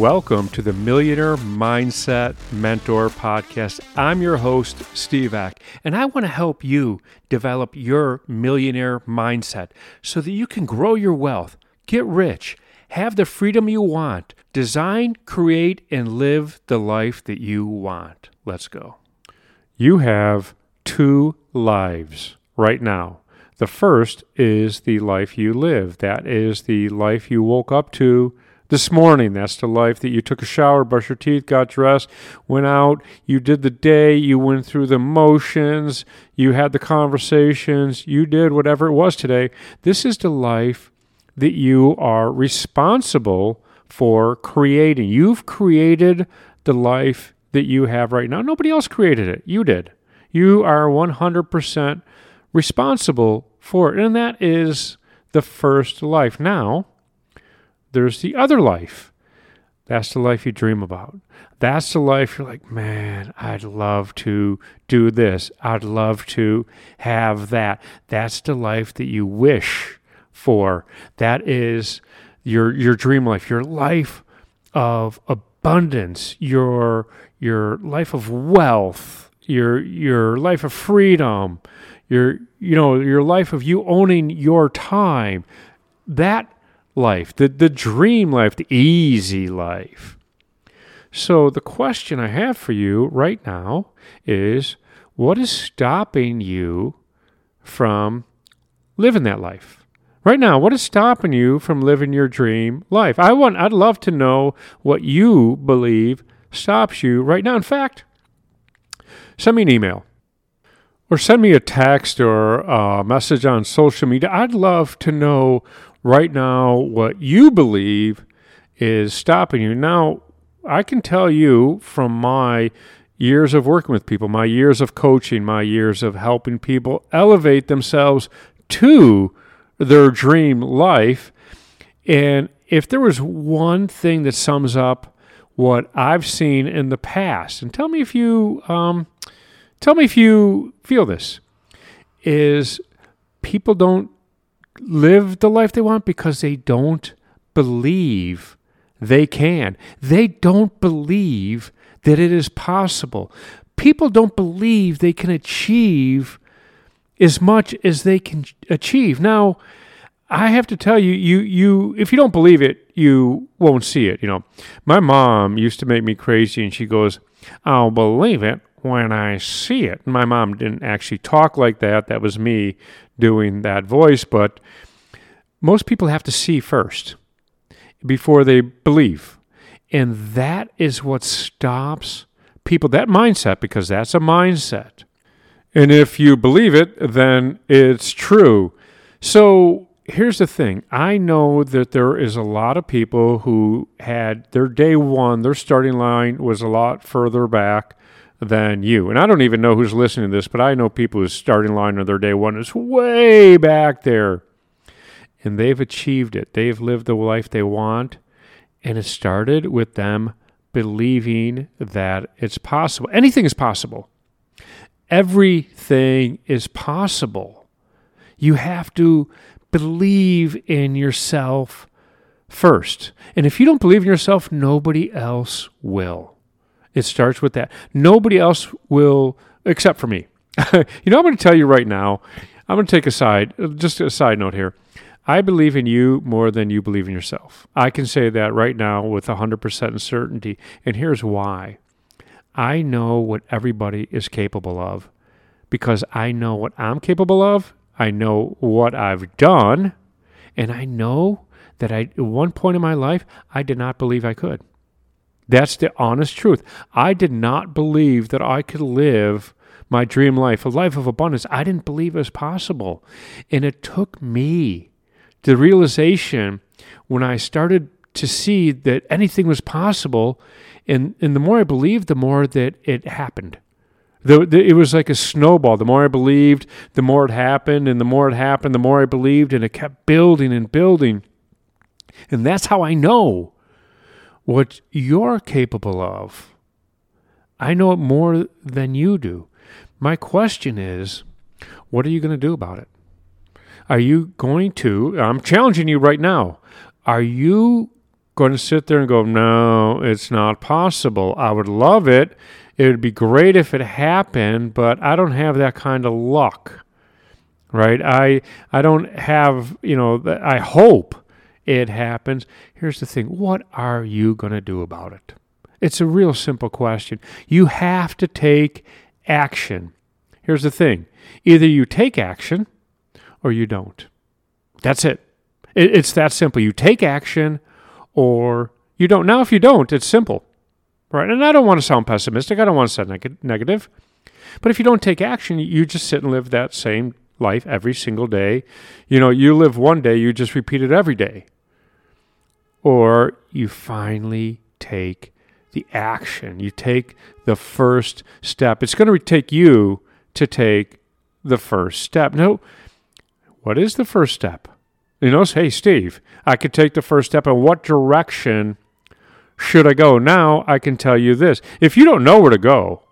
Welcome to the Millionaire Mindset Mentor Podcast. I'm your host, Steve Ek, and I want to help you develop your millionaire mindset so that you can grow your wealth, get rich, have the freedom you want, design, create, and live the life that you want. Let's go. You have two lives right now. The first is the life you live, that is the life you woke up to this morning. That's the life that you took a shower, brushed your teeth, got dressed, went out, you did the day, you went through the motions, you had the conversations, you did whatever it was today. This is the life that you are responsible for creating. You've created the life that you have right now. Nobody else created it. You did. You are 100% responsible for it. And that is the first life. Now, there's the other life. That's the life you dream about. That's the life you're like, man, I'd love to do this. I'd love to have that. That's the life that you wish for. That is your your dream life, your life of abundance, your your life of wealth, your your life of freedom, your you know, your life of you owning your time. That life, the, the dream life, the easy life. So, the question I have for you right now is what is stopping you from living that life? Right now, what is stopping you from living your dream life? I want I'd love to know what you believe stops you right now. In fact, send me an email or send me a text or a message on social media. I'd love to know right now what you believe is stopping you. Now, I can tell you from my years of working with people, my years of coaching, my years of helping people elevate themselves to their dream life. And if there was one thing that sums up what I've seen in the past, and tell me if you um, tell me if you feel this, is people don't live the life they want because they don't believe they can. They don't believe that it is possible. People don't believe they can achieve as much as they can achieve. Now, I have to tell you, you, you, if you don't believe it, you won't see it. You know, my mom used to make me crazy, and she goes, "I'll believe it when I see it." My mom didn't actually talk like that. That was me doing that voice, but most people have to see first before they believe. And that is what stops people, that mindset, because that's a mindset. And if you believe it, then it's true. So here's the thing I know that there is a lot of people who had their day one, their starting line was a lot further back than you. And I don't even know who's listening to this, but I know people whose starting line of their day one is way back there. And they've achieved it. They've lived the life they want. And it started with them believing that it's possible. Anything is possible. Everything is possible. You have to believe in yourself first. And if you don't believe in yourself, nobody else will. It starts with that. Nobody else will, except for me. you know, I'm going to tell you right now, I'm going to take a side, just a side note here. I believe in you more than you believe in yourself. I can say that right now with 100% certainty. And here's why I know what everybody is capable of because I know what I'm capable of. I know what I've done. And I know that I, at one point in my life, I did not believe I could. That's the honest truth. I did not believe that I could live my dream life, a life of abundance. I didn't believe it was possible. And it took me the realization when I started to see that anything was possible. And, and the more I believed, the more that it happened. The, the, it was like a snowball. The more I believed, the more it happened. And the more it happened, the more I believed. And it kept building and building. And that's how I know what you're capable of. I know it more than you do. My question is, what are you going to do about it? Are you going to, I'm challenging you right now, are you going to sit there and go, no, it's not possible. I would love it. It would be great if it happened, but I don't have that kind of luck. Right? I I don't have, you know, I hope it happens. Here's the thing. What are you going to do about it? It's a real simple question. You have to take action. Here's the thing. Either you take action or you don't. That's it. It's that simple. You take action or you don't. Now, if you don't, it's simple, right? And I don't want to sound pessimistic. I don't want to sound neg- negative. But if you don't take action, you just sit and live that same life every single day. You know, you live one day, you just repeat it every day. Or you finally take the action. You take the first step. It's going to take you to take the first step. No, what is the first step? You know, say, hey, Steve, I could take the first step. In what direction should I go? Now I can tell you this. If you don't know where to go,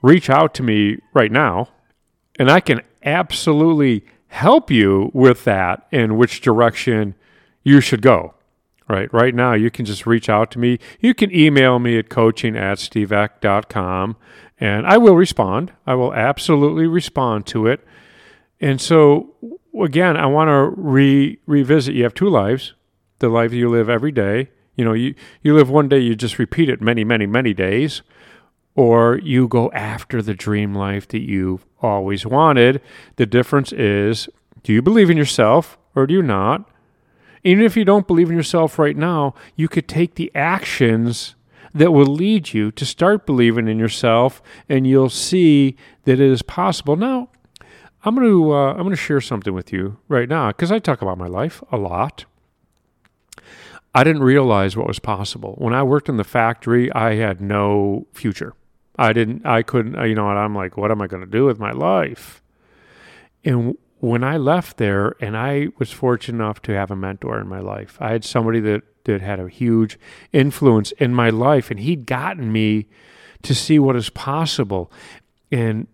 reach out to me right now, and I can absolutely help you with that and which direction you should go. Right. Right now, you can just reach out to me. You can email me at coaching at steveek.com and I will respond. I will absolutely respond to it. And so, again, I want to re- revisit. You have two lives the life you live every day. You know, you, you live one day, you just repeat it many, many, many days. Or you go after the dream life that you've always wanted. The difference is do you believe in yourself or do you not? Even if you don't believe in yourself right now, you could take the actions that will lead you to start believing in yourself and you'll see that it is possible. Now, I'm going to uh, I'm going to share something with you right now because I talk about my life a lot. I didn't realize what was possible when I worked in the factory. I had no future. I didn't. I couldn't. You know, and I'm like, what am I going to do with my life? And when I left there, and I was fortunate enough to have a mentor in my life, I had somebody that that had a huge influence in my life, and he'd gotten me to see what is possible, and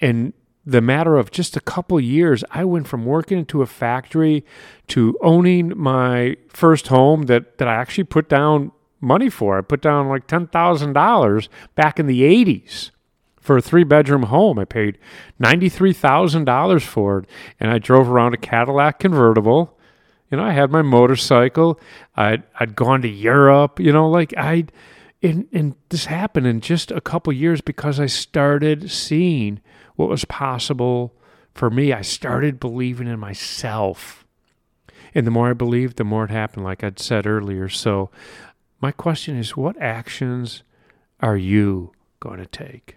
and the matter of just a couple years, I went from working into a factory to owning my first home that, that I actually put down money for. I put down like $10,000 back in the 80s for a three bedroom home. I paid $93,000 for it. And I drove around a Cadillac convertible. You know, I had my motorcycle. I'd, I'd gone to Europe, you know, like I'd, and, and this happened in just a couple years because I started seeing what was possible for me. I started believing in myself. And the more I believed, the more it happened, like I'd said earlier. So, my question is what actions are you going to take?